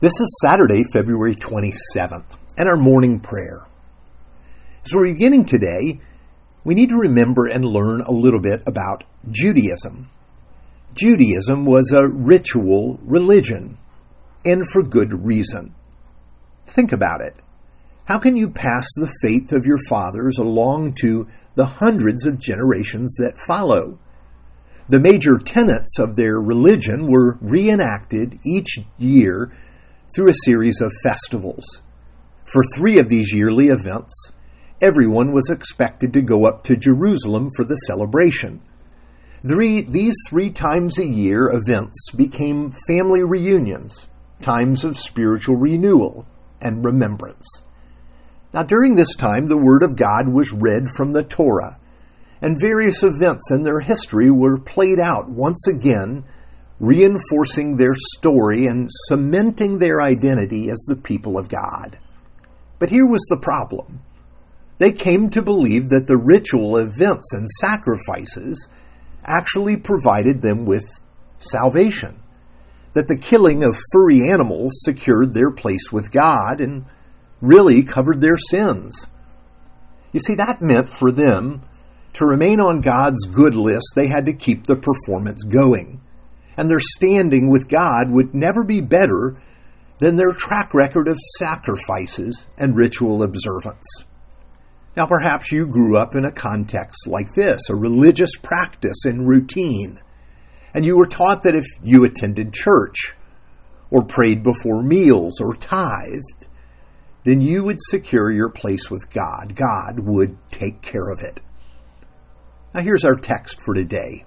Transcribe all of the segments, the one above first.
This is Saturday, February 27th, and our morning prayer. As we're beginning today, we need to remember and learn a little bit about Judaism. Judaism was a ritual religion, and for good reason. Think about it. How can you pass the faith of your fathers along to the hundreds of generations that follow? The major tenets of their religion were reenacted each year through a series of festivals. For three of these yearly events, everyone was expected to go up to Jerusalem for the celebration. Three, these three times a year events became family reunions, times of spiritual renewal and remembrance. Now, during this time, the Word of God was read from the Torah, and various events in their history were played out once again reinforcing their story and cementing their identity as the people of God. But here was the problem. They came to believe that the ritual events and sacrifices actually provided them with salvation, that the killing of furry animals secured their place with God and really covered their sins. You see, that meant for them to remain on God's good list, they had to keep the performance going and their standing with God would never be better than their track record of sacrifices and ritual observance. Now, perhaps you grew up in a context like this, a religious practice and routine, and you were taught that if you attended church, or prayed before meals, or tithed, then you would secure your place with God. God would take care of it. Now, here's our text for today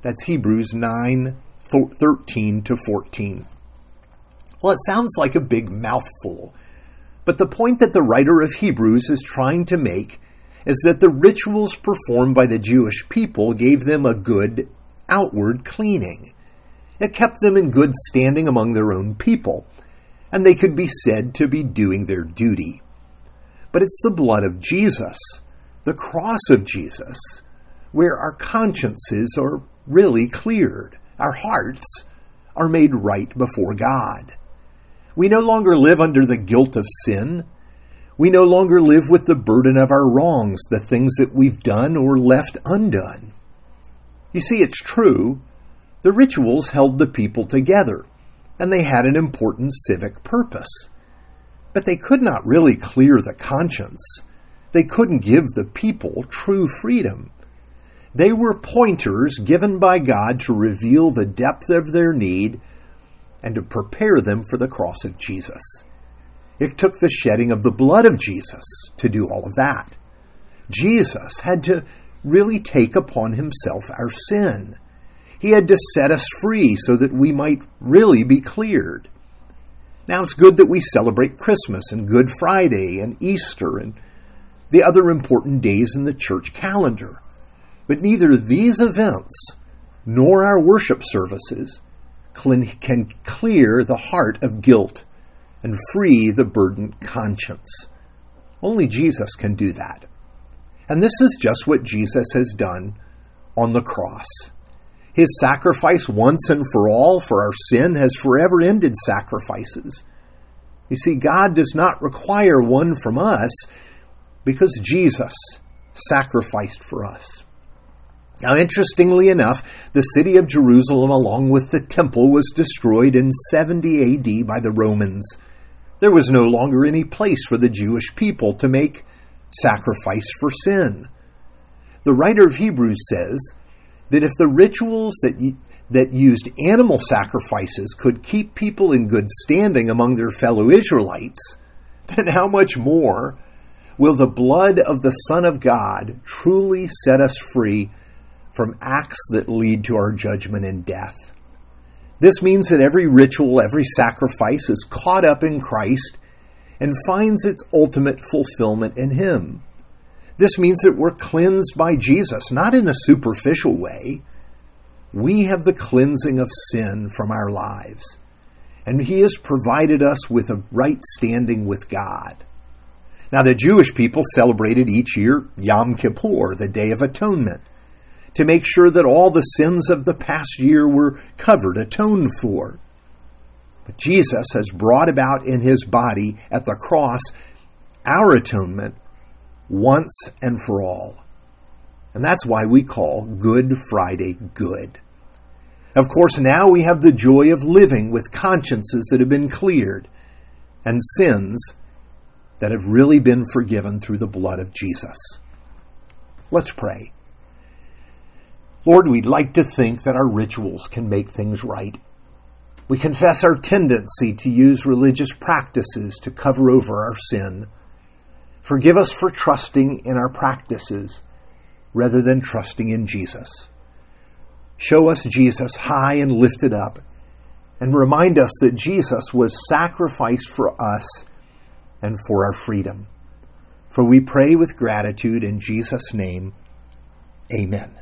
That's Hebrews 9 13 to 14. Well, it sounds like a big mouthful, but the point that the writer of Hebrews is trying to make is that the rituals performed by the Jewish people gave them a good outward cleaning. It kept them in good standing among their own people, and they could be said to be doing their duty. But it's the blood of Jesus, the cross of Jesus, where our consciences are really cleared. Our hearts are made right before God. We no longer live under the guilt of sin. We no longer live with the burden of our wrongs, the things that we've done or left undone. You see, it's true. The rituals held the people together, and they had an important civic purpose. But they could not really clear the conscience. They couldn't give the people true freedom. They were pointers given by God to reveal the depth of their need and to prepare them for the cross of Jesus. It took the shedding of the blood of Jesus to do all of that. Jesus had to really take upon himself our sin. He had to set us free so that we might really be cleared. Now it's good that we celebrate Christmas and Good Friday and Easter and the other important days in the church calendar. But neither these events nor our worship services can clear the heart of guilt and free the burdened conscience. Only Jesus can do that. And this is just what Jesus has done on the cross. His sacrifice once and for all for our sin has forever ended sacrifices. You see, God does not require one from us because Jesus sacrificed for us. Now, interestingly enough, the city of Jerusalem, along with the temple, was destroyed in 70 AD by the Romans. There was no longer any place for the Jewish people to make sacrifice for sin. The writer of Hebrews says that if the rituals that, that used animal sacrifices could keep people in good standing among their fellow Israelites, then how much more will the blood of the Son of God truly set us free? From acts that lead to our judgment and death. This means that every ritual, every sacrifice is caught up in Christ and finds its ultimate fulfillment in Him. This means that we're cleansed by Jesus, not in a superficial way. We have the cleansing of sin from our lives, and He has provided us with a right standing with God. Now, the Jewish people celebrated each year Yom Kippur, the Day of Atonement, to make sure that all the sins of the past year were covered, atoned for. But Jesus has brought about in his body at the cross our atonement once and for all. And that's why we call Good Friday good. Of course, now we have the joy of living with consciences that have been cleared and sins that have really been forgiven through the blood of Jesus. Let's pray. Lord, we'd like to think that our rituals can make things right. We confess our tendency to use religious practices to cover over our sin. Forgive us for trusting in our practices rather than trusting in Jesus. Show us Jesus high and lifted up, and remind us that Jesus was sacrificed for us and for our freedom. For we pray with gratitude in Jesus' name. Amen.